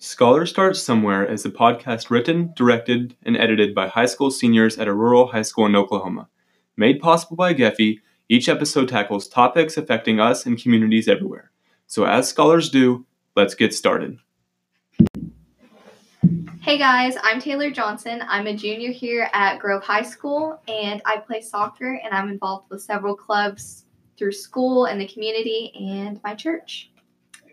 Scholar Start Somewhere is a podcast written, directed, and edited by high school seniors at a rural high school in Oklahoma. Made possible by Gephi, each episode tackles topics affecting us and communities everywhere. So, as scholars do, let's get started. Hey guys, I'm Taylor Johnson. I'm a junior here at Grove High School and I play soccer and I'm involved with several clubs through school and the community and my church.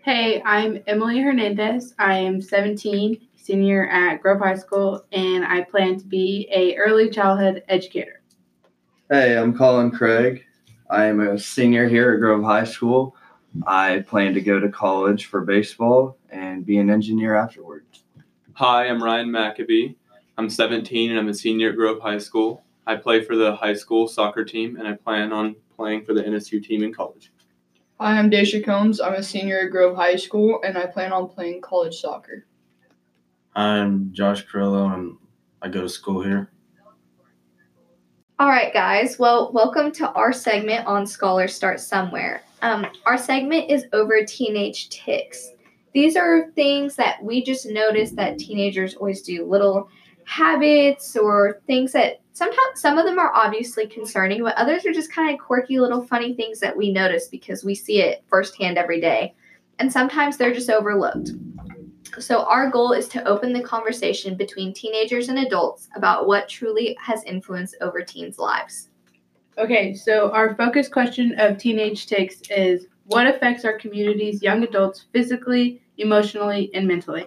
Hey, I'm Emily Hernandez. I am 17, senior at Grove High School, and I plan to be a early childhood educator. Hey, I'm Colin Craig. I am a senior here at Grove High School. I plan to go to college for baseball and be an engineer afterwards. Hi, I'm Ryan McAbee. I'm 17 and I'm a senior at Grove High School. I play for the high school soccer team and I plan on playing for the NSU team in college. Hi, I'm Daisha Combs. I'm a senior at Grove High School, and I plan on playing college soccer. I'm Josh Carrillo, and I go to school here. All right, guys. Well, welcome to our segment on Scholars Start Somewhere. Um, our segment is over teenage ticks. These are things that we just notice that teenagers always do little habits or things that sometimes some of them are obviously concerning, but others are just kind of quirky little funny things that we notice because we see it firsthand every day. And sometimes they're just overlooked. So, our goal is to open the conversation between teenagers and adults about what truly has influence over teens' lives. Okay, so our focus question of teenage Takes is what affects our community's young adults physically, emotionally, and mentally?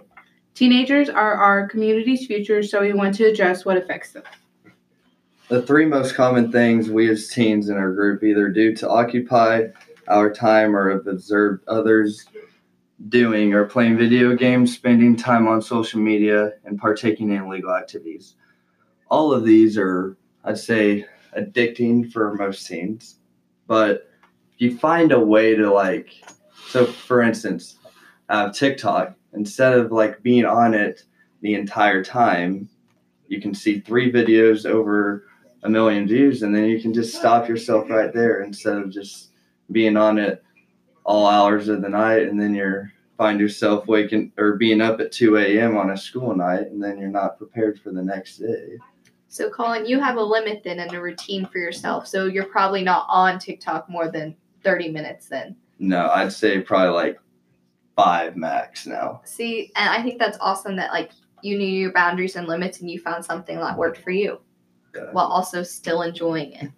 Teenagers are our community's future, so we want to address what affects them. The three most common things we as teens in our group either do to occupy our time or have observed others doing are playing video games, spending time on social media, and partaking in illegal activities. All of these are, I'd say, addicting for most teens. But if you find a way to like, so for instance, uh, TikTok, instead of like being on it the entire time, you can see three videos over a million views, and then you can just stop yourself right there instead of just being on it all hours of the night, and then you're find yourself waking or being up at 2 a.m. on a school night, and then you're not prepared for the next day. So, Colin, you have a limit then and a routine for yourself. So, you're probably not on TikTok more than 30 minutes then. No, I'd say probably like five max now. See, and I think that's awesome that like you knew your boundaries and limits and you found something that worked for you Yeah. while also still enjoying it.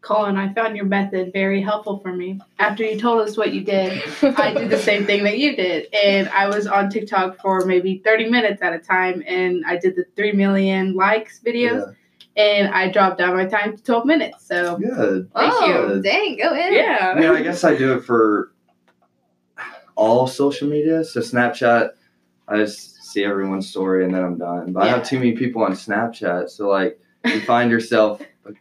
Colin, I found your method very helpful for me. After you told us what you did, I did the same thing that you did. And I was on TikTok for maybe 30 minutes at a time, and I did the 3 million likes videos, and I dropped down my time to 12 minutes. So, Yeah. Good. Thank oh, you. dang, go in. yeah. I mean, I guess I do it for all social media. So Snapchat, I just see everyone's story and then I'm done. But I have too many people on Snapchat, so like you find yourself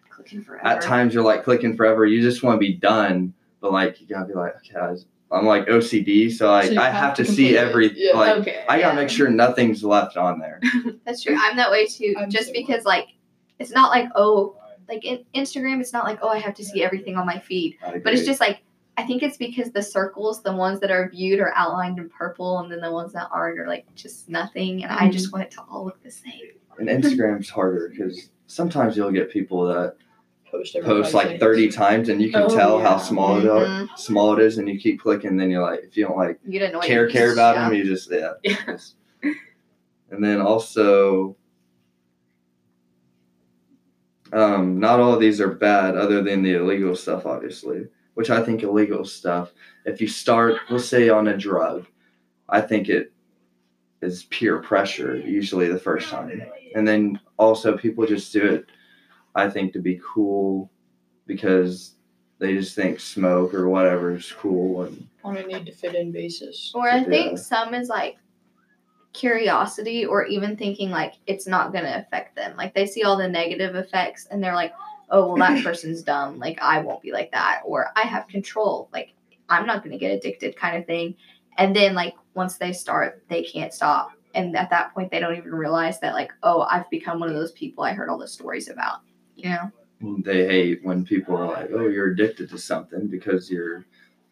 Clicking forever. at times you're like clicking forever. You just want to be done, but like you gotta be like, okay, I was, I'm like OCD, so like So I have have to to see complete every Yeah. like okay. I gotta yeah. make sure nothing's left on there. That's true. I'm that way too. I'm just so- because like it's not like oh like in Instagram it's not like oh I have to see everything on my feed. But it's just like I think it's because the circles, the ones that are viewed are outlined in purple and then the ones that aren't are like just nothing and I Mm-hmm. just want it to all look the same. and Instagram's harder because sometimes you'll get people that Post, post like seconds. 30 times and you can Oh, tell yeah. how small it are, Mhm. small it is, and you keep clicking. Then you're like, if you don't like You get annoyed. care You care just about stop. them, you just yeah. Yeah. And then also, um, not all of these are bad, other than the illegal stuff, obviously. Which I think illegal stuff. If you start, let's say on a drug, I think it is peer pressure usually the first time, and then also people just do it. I think to be cool, because they just think smoke or whatever is cool, and on a need to fit in basis. Or I Yeah. think some is like curiosity or even thinking like it's not going to affect them. Like they see all the negative effects and they're like, oh, well, that person's dumb. Like I won't be like that. Or I have control. Like I'm not going to get addicted kind of thing. And then like once they start, they can't stop. And at that point, they don't even realize that like, oh, I've become one of those people I heard all the stories about. You know? they hate when people are like, "Oh, you're addicted to something" because you're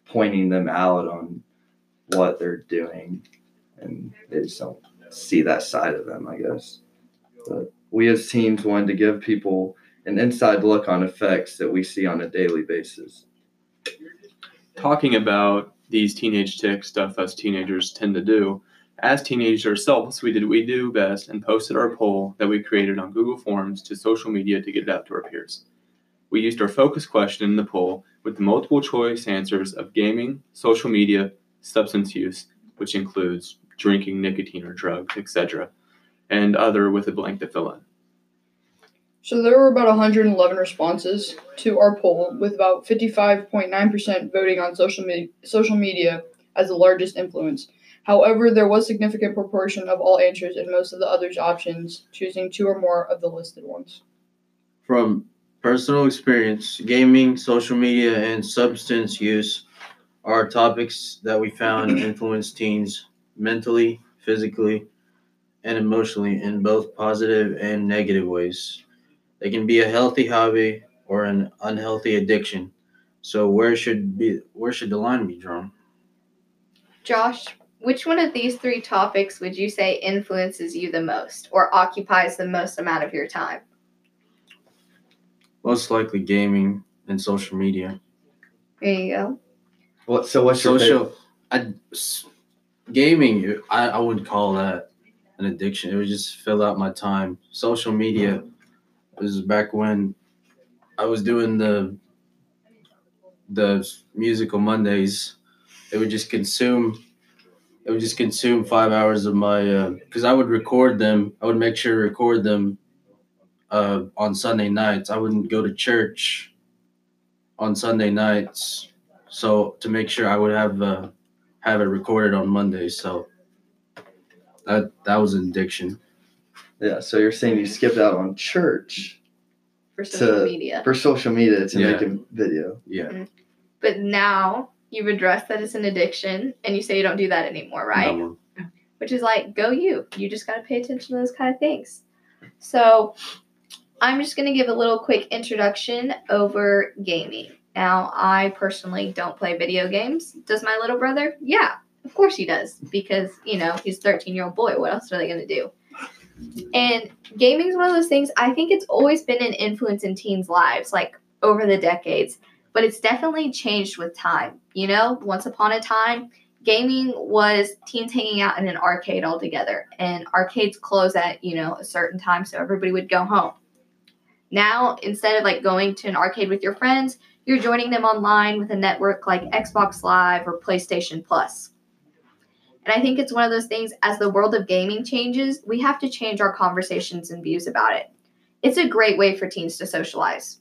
pointing them out on what they're doing, and they just don't see that side of them, I guess. But we as teens wanted to give people an inside look on effects that we see on a daily basis. Talking about these teenage tick stuff us teenagers tend to do, as teenagers ourselves, we did what we do best and posted our poll that we created on Google Forms to social media to get it out to our peers. We used our focus question in the poll with the multiple choice answers of gaming, social media, substance use, which includes drinking, nicotine, or drugs, etc., and other with a blank to fill in. So there were about 111 responses to our poll, with about 55.9% voting on social, me- social media as the largest influence. However, there was significant proportion of all answers in most of the others options, choosing two or more of the listed ones. From personal experience, gaming, social media, and substance use are topics that we found influence teens mentally, physically, and emotionally in both positive and negative ways. They can be a healthy hobby or an unhealthy addiction. So where should be where should the line be drawn? Josh, which one of these three topics would you say influences you the most or occupies the most amount of your time? Most likely gaming and social media. There you go. What? So what's your social I, s- gaming I, I wouldn't call that an addiction it would just fill out my time social media was back when i was doing the the musical mondays it would just consume it would just consume five hours of my because i would record them i would make sure to record them uh, on sunday nights i wouldn't go to church on sunday nights so to make sure I would have uh, have it recorded on Monday. So that that was an addiction. Yeah. So you're saying you skipped out on church For social To- media. for social media to Yeah. make a video. Yeah, But now you've addressed that it's an addiction and you say you don't do that anymore, right? one. which is like go you. You just got to pay attention to those kind of things. So i'm just going to give a little quick introduction over gaming. Now i personally don't play video games. Does my little brother? Yeah of course he does because you know he's a 13 year old boy. What else are they going to do? And gaming is one of those things i think it's always been an influence in teens lives like over the decades but it's definitely changed with time you know once upon a time gaming was teens hanging out in an arcade all together and arcades close at you know a certain time so everybody would go home. Now instead of like going to an arcade with your friends you're joining them online with a network like xbox live or playstation Plus. and i think it's one of those things as the world of gaming changes we have to change our conversations and views about it. It's a great way for teens to socialize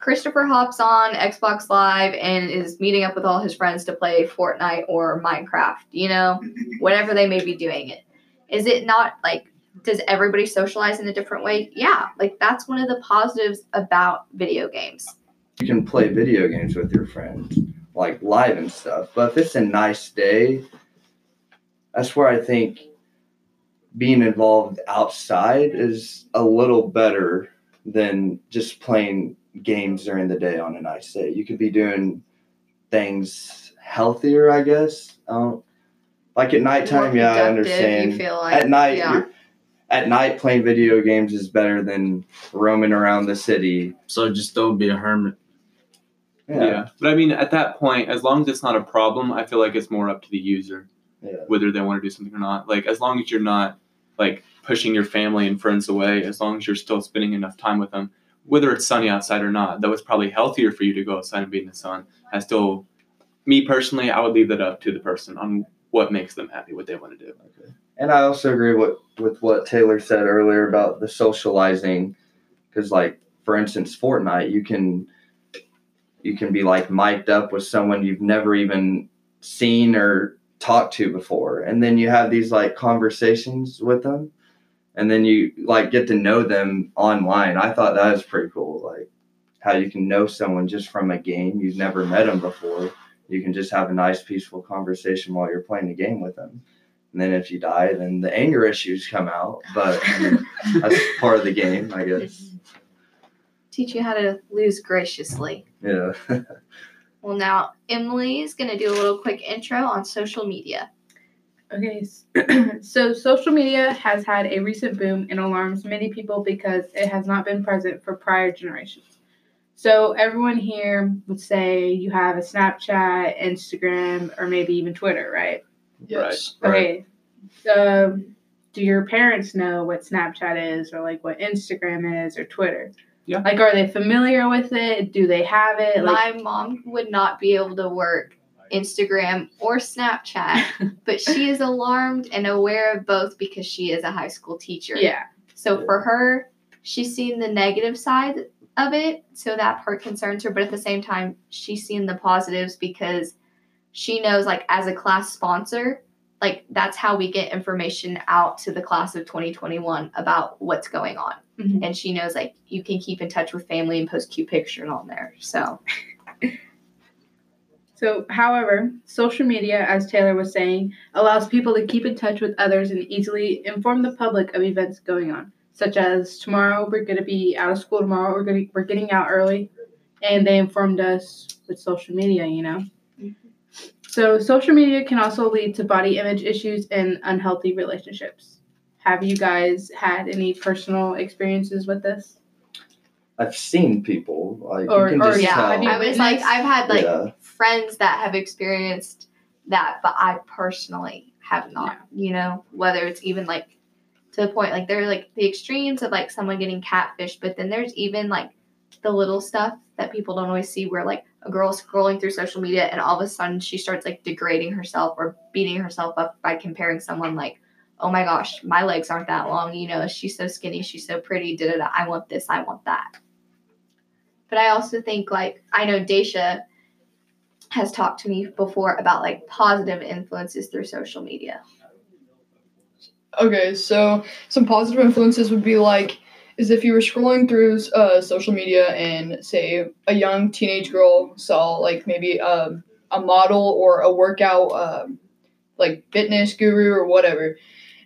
Christopher hops on Xbox Live and is meeting up with all his friends to play Fortnite or Minecraft, you know, whatever they may be doing it. Is it not like does everybody socialize in a different way? Yeah, like that's one of the positives about video games. You can play video games with your friends, like live and stuff. But if it's a nice day, that's where I think being involved outside is a little better than just playing games during the day on a nice day. You could be doing things healthier, I guess. Um, like at nighttime, yeah, I understand. You feel like at night, yeah. at night playing video games is better than roaming around the city. So just don't be a hermit. Yeah. But I mean, at that point, as long as it's not a problem, I feel like it's more up to the user yeah. whether they want to do something or not. Like, as long as you're not like pushing your family and friends away, as long as you're still spending enough time with them, whether it's sunny outside or not, that was probably healthier for you to go outside and be in the sun. I still, me personally, I would leave that up to the person on what makes them happy, what they want to do. Okay. And I also agree with with what Taylor said earlier about the socializing, because like for instance, Fortnite, you can you can be like mic'd up with someone you've never even seen or talked to before, and then you have these like conversations with them, and then you like get to know them online. I thought that was pretty cool, like how you can know someone just from a game you've never met them before. You can just have a nice, peaceful conversation while you're playing the game with them. And then if you die, then the anger issues come out. But I mean, that's part of the game, I guess. Teach you how to lose graciously. Yeah. Well, now Emily is going to do a little quick intro on social media. Okay, so social media has had a recent boom and alarms many people because it has not been present for prior generations. So everyone here would say you have a Snapchat, Instagram, or maybe even Twitter, right? Yes. Okay. Um, do your parents know what Snapchat is, or like what Instagram is, or Twitter? Yeah. Like, are they familiar with it? Do they have it? Like, My mom would not be able to work Instagram or Snapchat, but she is alarmed and aware of both because she is a high school teacher. yeah. So for her, she's seen the negative side of it, so that part concerns her. But at the same time, she's seen the positives because she knows, like, as a class sponsor, like that's how we get information out to the class of 2021 about what's going on. Mhm. And she knows, like, you can keep in touch with family and post cute pictures on there. So So, however, social media, as Taylor was saying, allows people to keep in touch with others and easily inform the public of events going on, such as tomorrow we're going to be out of school tomorrow. We're going to, we're getting out early, and they informed us with social media. You know. So, social media can also lead to body image issues and unhealthy relationships. Have you guys had any personal experiences with this? I've seen people like Or- you can or, just yeah, tell. have you I was like, I've had like Yeah. Friends that have experienced that, but I personally have not. You know, whether it's even like to the point like they're like the extremes of like someone getting catfished, but then there's even like the little stuff that people don't always see where like a girl scrolling through social media and all of a sudden she starts like degrading herself or beating herself up by comparing someone like oh my gosh my legs aren't that long you know she's so skinny she's so pretty da da da i want this i want that but i also think like i know daisha has talked to me before about like positive influences through social media Okay, so some positive influences would be like, is if you were scrolling through uh, social media and say a young teenage girl saw like maybe um, a model or a workout um, like fitness guru or whatever,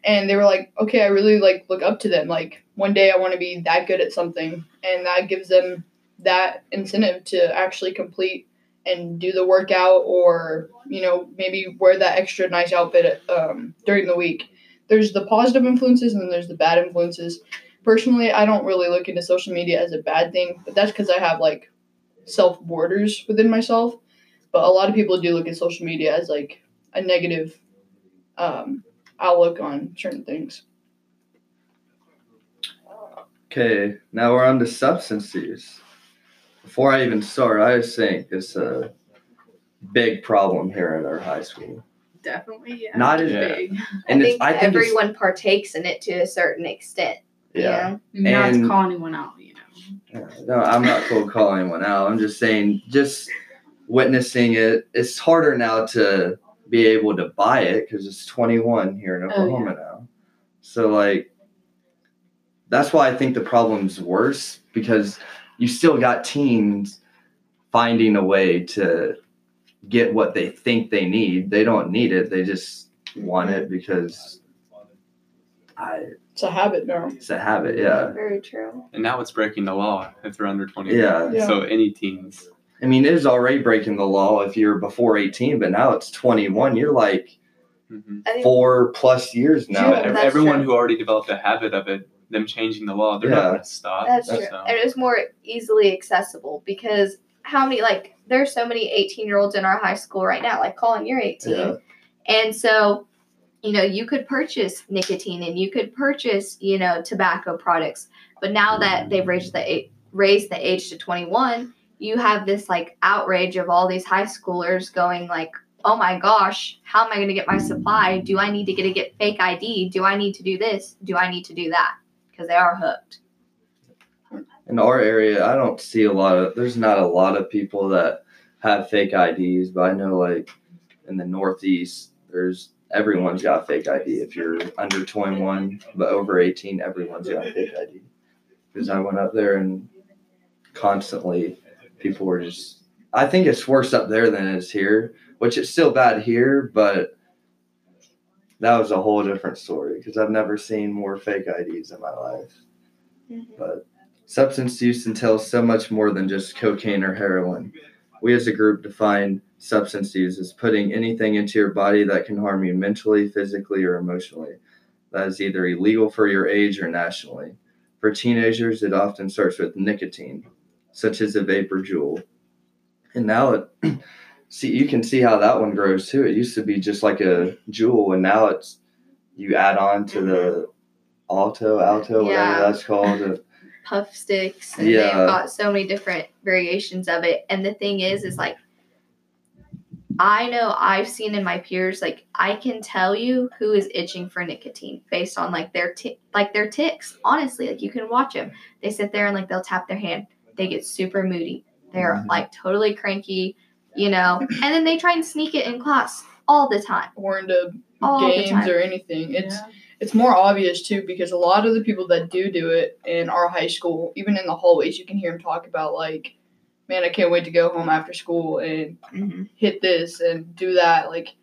and they were like, okay, I really like look up to them. Like one day I want to be that good at something, and that gives them that incentive to actually complete and do the workout or you know maybe wear that extra nice outfit um, during the week there's the positive influences and then there's the bad influences. Personally, I don't really look into social media as a bad thing, but that's because I have like self borders within myself. But a lot of people do look at social media as like a negative um, outlook on certain things. Okay, now we're on to substance use. Before I even start, I just think it's a big problem here in our high school. Definitely, yeah. Not as Yeah. big. And I it's, think, I think everyone partakes in it to a certain extent. yeah. Not And- to call anyone out, you know. Yeah, No, I'm not cold calling anyone out. I'm just saying, just witnessing it. It's harder now to be able to buy it because it's 21 here in Oh, yeah. Oklahoma now. So like, that's why I think the problem's worse because you still got teens finding a way to get what they think they need. They don't need it. They just want it because I, It's a habit now. it's a habit. Yeah. Very true. And now it's breaking the law if they're under 20. Yeah. Yeah. So any teens. I mean, it is already breaking the law if you're before 18, but now it's 21. You're like hmm four plus years now. Yeah, everyone true. who already developed a habit of it, them changing the law, they're Yeah. not going to stop. That's so. true. And it was more easily accessible because how many, like, there's so many 18 year olds in our high school right now. Like, Colin, you're 18. Yeah. And so, you know, you could purchase nicotine and you could purchase, you know, tobacco products. But now that they've raised the, raised the age to 21, you have this, like, outrage of all these high schoolers going, like, oh my gosh, how am I going to get my supply? Do I need to get a get fake ID? Do I need to do this? Do I need to do that? Because they are hooked. In our area, I don't see a lot of, there's not a lot of people that have fake IDs, but I know like in the Northeast, there's, everyone's got fake ID. If you're under 21, but over 18, everyone's got a fake ID. Because I went up there and constantly people were just, I think it's worse up there than it is here, which it's still bad here, but that was a whole different story because I've never seen more fake IDs in my life. Mm-hmm. But substance use entails so much more than just cocaine or heroin. We as a group define substance use as putting anything into your body that can harm you mentally, physically, or emotionally. That is either illegal for your age or nationally. For teenagers, it often starts with nicotine, such as a vapor Juul. And now it see you can see how that one grows too. It used to be just like a Juul and now it's you add on to the alto, alto, whatever that's called. puff sticks and Yeah. they've got so many different variations of it and the thing is is like i know i've seen in my peers like i can tell you who is itching for nicotine based on like their t- like their ticks honestly like you can watch them they sit there and like they'll tap their hand they get super moody they're Mhm. like totally cranky you know and then they try and sneak it in class all the time Or into all games or anything. It's Yeah. it's more obvious too because a lot of the people that do do it in our high school, even in the hallways, you can hear them talk about like, man, I can't wait to go home after school and Mhm. hit this and do that. Like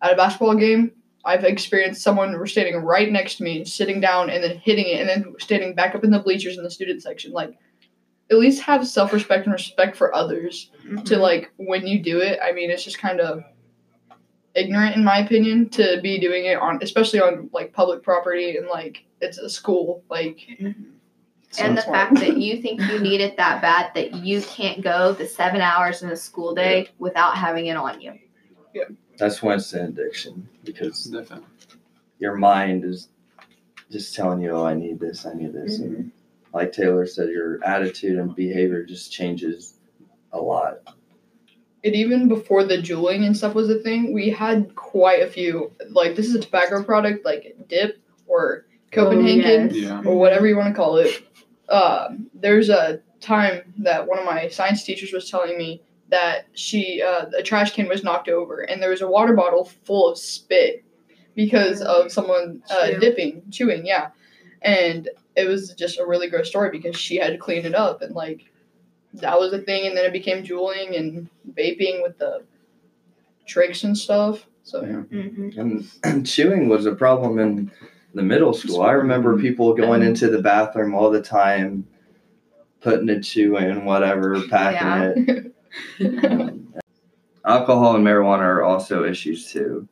at a basketball game, I've experienced someone standing right next to me, sitting down and then hitting it, and then standing back up in the bleachers in the student section. Like, at least have self respect and respect for others to like when you do it. I mean, it's just kind of ignorant in my opinion to be doing it on, especially on like public property and like it's a school. Like, Mhm. it's and the smart. fact that you think you need it that bad that you can't go the seven hours in a school day without having it on you. Yeah that's when it's an addiction because Definitely. your mind is just telling you, oh, I need this, I need this. Mm-hmm. And like Taylor said, your attitude and behavior just changes a lot. And even before the juuling and stuff was a thing, we had quite a few. Like this is a tobacco product, like dip or Copenhagen Oh, yes. Yeah. or whatever you want to call it. Um, there's a time that one of my science teachers was telling me that she uh, a trash can was knocked over and there was a water bottle full of spit because of someone uh, dipping, chewing, yeah. And it was just a really gross story because she had to clean it up and like that was a thing and then it became juuling and vaping with the tricks and stuff. So yeah. Mm-hmm. And chewing was a problem in the middle school. I remember people going into the bathroom all the time, putting a chew in, whatever, packing it. Alcohol and marijuana are also issues too.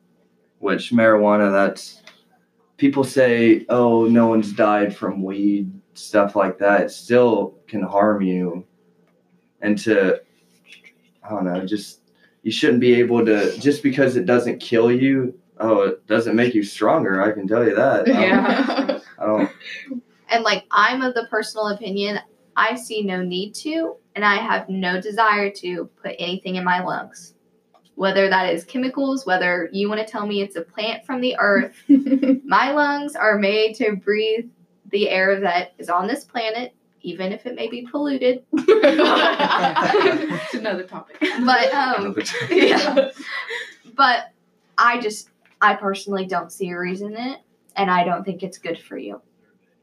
Which marijuana, that's people say, oh, no one's died from weed, stuff like that. It still can harm you. And to, I don't know, just you shouldn't be able to just because it doesn't kill you. Oh, it doesn't make you stronger. I can tell you that. I don't- Yeah. I don't. And like I'm of the personal opinion, I see no need to, and I have no desire to put anything in my lungs. Whether that is chemicals, whether you want to tell me it's a plant from the earth, my lungs are made to breathe the air that is on this planet, even if it may be polluted. it's another topic. But um, yeah. But I just, I personally don't see a reason in it, and I don't think it's good for you.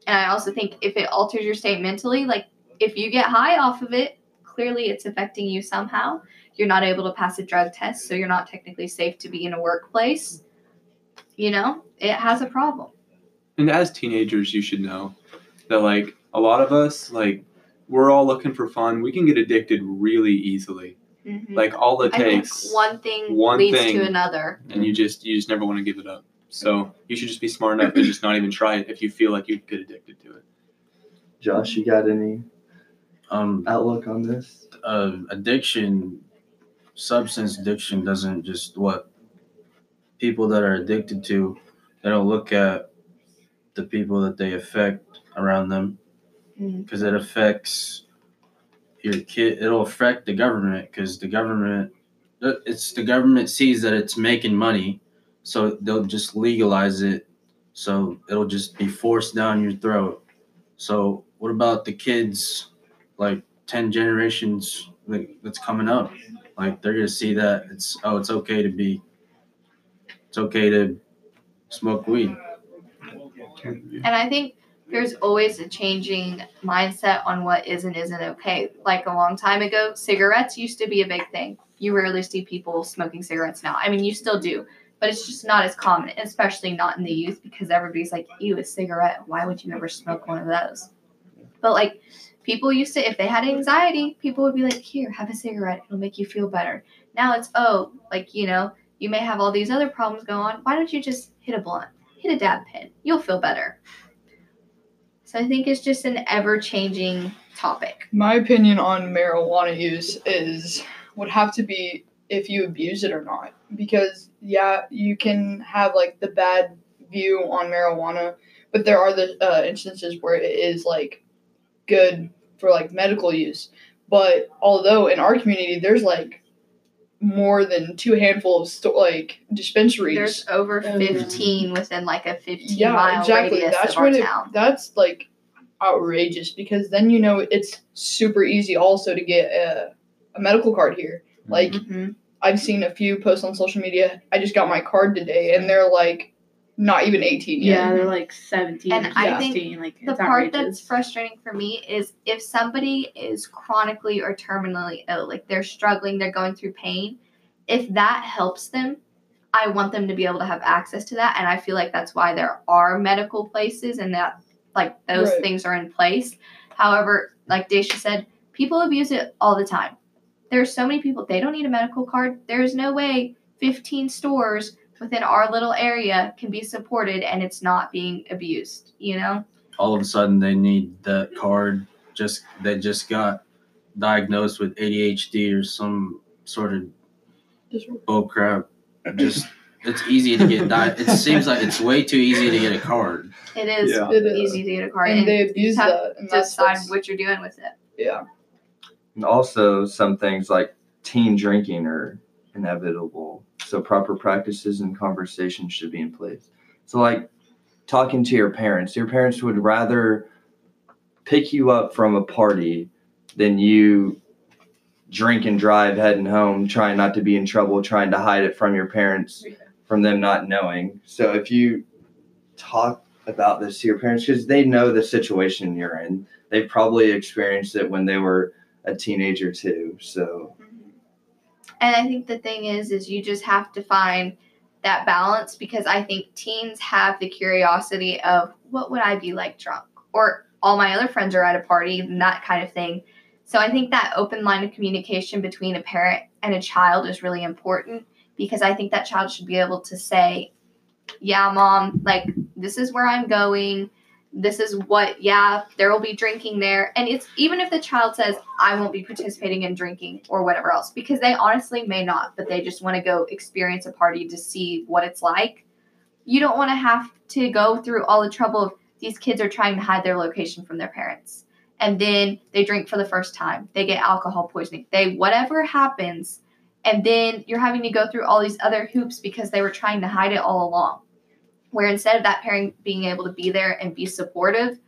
And I also think if it alters your state mentally, like if you get high off of it, clearly it's affecting you somehow. You're not able to pass a drug test, so you're not technically safe to be in a workplace. You know, it has a problem. And as teenagers, you should know that like a lot of us, like we're all looking for fun. We can get addicted really easily. Like all it I think takes, one thing one leads thing- to another. and you just you just never want to give it up. So you should just be smart enough to just not even try it if you feel like you get addicted to it. Josh, you got any Um, outlook on this? uh, addiction, substance addiction doesn't just what people that are addicted to, they don't look at the people that they affect around them mm-hmm. because it affects your kid. It'll affect the government because the government, uh, it's the government sees that it's making money, so they'll just legalize it. So it'll just be forced down your throat. So what about the kids, like ten generations like, that's coming up? Like they're gonna see that it's oh it's okay to be, it's okay to smoke weed. And I think there's always a changing mindset on what is and isn't okay. Like a long time ago, cigarettes used to be a big thing. You rarely see people smoking cigarettes now. I mean, you still do, but it's just not as common, especially not in the youth because everybody's like, ew, a cigarette. Why would you ever smoke one of those? But like people used to, if they had anxiety, people would be like, "Here, have a cigarette. It'll make you feel better." Now it's oh, like you know, you may have all these other problems going on. Why don't you just hit a blunt, hit a dab pen? You'll feel better. So I think it's just an ever-changing topic. My opinion on marijuana use is would have to be if you abuse it or not. Because yeah, you can have like the bad view on marijuana, but there are the uh, instances where it is like good for like medical use. But although in our community there's like more than two handful of sto- like dispensaries. There's over Oh, yeah. 15 within like a 15 yeah, mile exactly. radius That's of our when it, town. that's like outrageous because then you know it's super easy also to get a, a medical card here. Like Mhm. I've seen a few posts on social media. I just got my card today, and they're like not even eighteen yet. Yeah, they're like 17 And or I think like, The part outrageous. that's frustrating for me is if somebody is chronically or terminally ill, like they're struggling, they're going through pain, if that helps them, I want them to be able to have access to that. And I feel like that's why there are medical places and that like those Right. things are in place. However, like Daisha said, people abuse it all the time. There's so many people, they don't need a medical card. There's no way 15 stores within our little area can be supported and it's not being abused, you know? all of a sudden they need that card just they just got diagnosed with ADHD or some sort of Just- bull crap. Just it's easy to get di- it seems like it's way too easy to get a card. It is Yeah. It is. easy to get a card and and, they abuse just have that, and to that's decide what's- what you're doing with it. yeah. And also, some things like teen drinking are inevitable. So, proper practices and conversations should be in place. So, like talking to your parents, your parents would rather pick you up from a party than you drink and drive heading home, trying not to be in trouble, trying to hide it from your parents, from them not knowing. So, if you talk about this to your parents, because they know the situation you're in, they've probably experienced it when they were a teenager too. So And I think the thing is, is you just have to find that balance because I think teens have the curiosity of what would I be like drunk, or all my other friends are at a party and that kind of thing. So I think that open line of communication between a parent and a child is really important because I think that child should be able to say, "Yeah, mom, like this is where I'm going." This is what yeah there will be drinking there. And it's even if the child says i won't be participating in drinking or whatever else because they honestly may not but they just want to go experience a party to see what it's like. You don't want to have to go through all the trouble of these kids are trying to hide their location from their parents. And then they drink for the first time. They get alcohol poisoning. They whatever happens and then you're having to go through all these other hoops because they were trying to hide it all along where instead of that parent being able to be there and be supportive,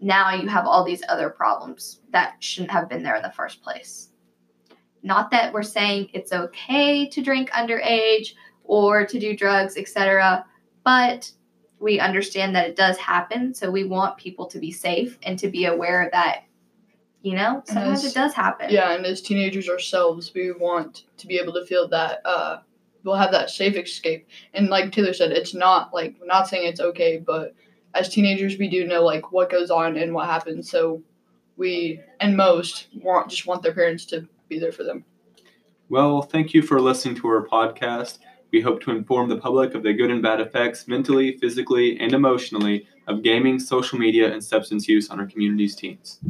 now you have all these other problems that shouldn't have been there in the first place. Not that we're saying it's okay to drink underage or to do drugs, etc., but we understand that it does happen, so we want people to be safe and to be aware that you know, sometimes it does happen. Yeah, and as teenagers ourselves, we want to be able to feel that uh, we'll have that safe escape. And like Taylor said, it's not like not saying it's okay, but as teenagers, we do know like what goes on and what happens. So we and most want just want their parents to be there for them. Well, thank you for listening to our podcast. We hope to inform the public of the good and bad effects mentally, physically, and emotionally of gaming, social media, and substance use on our community's teens.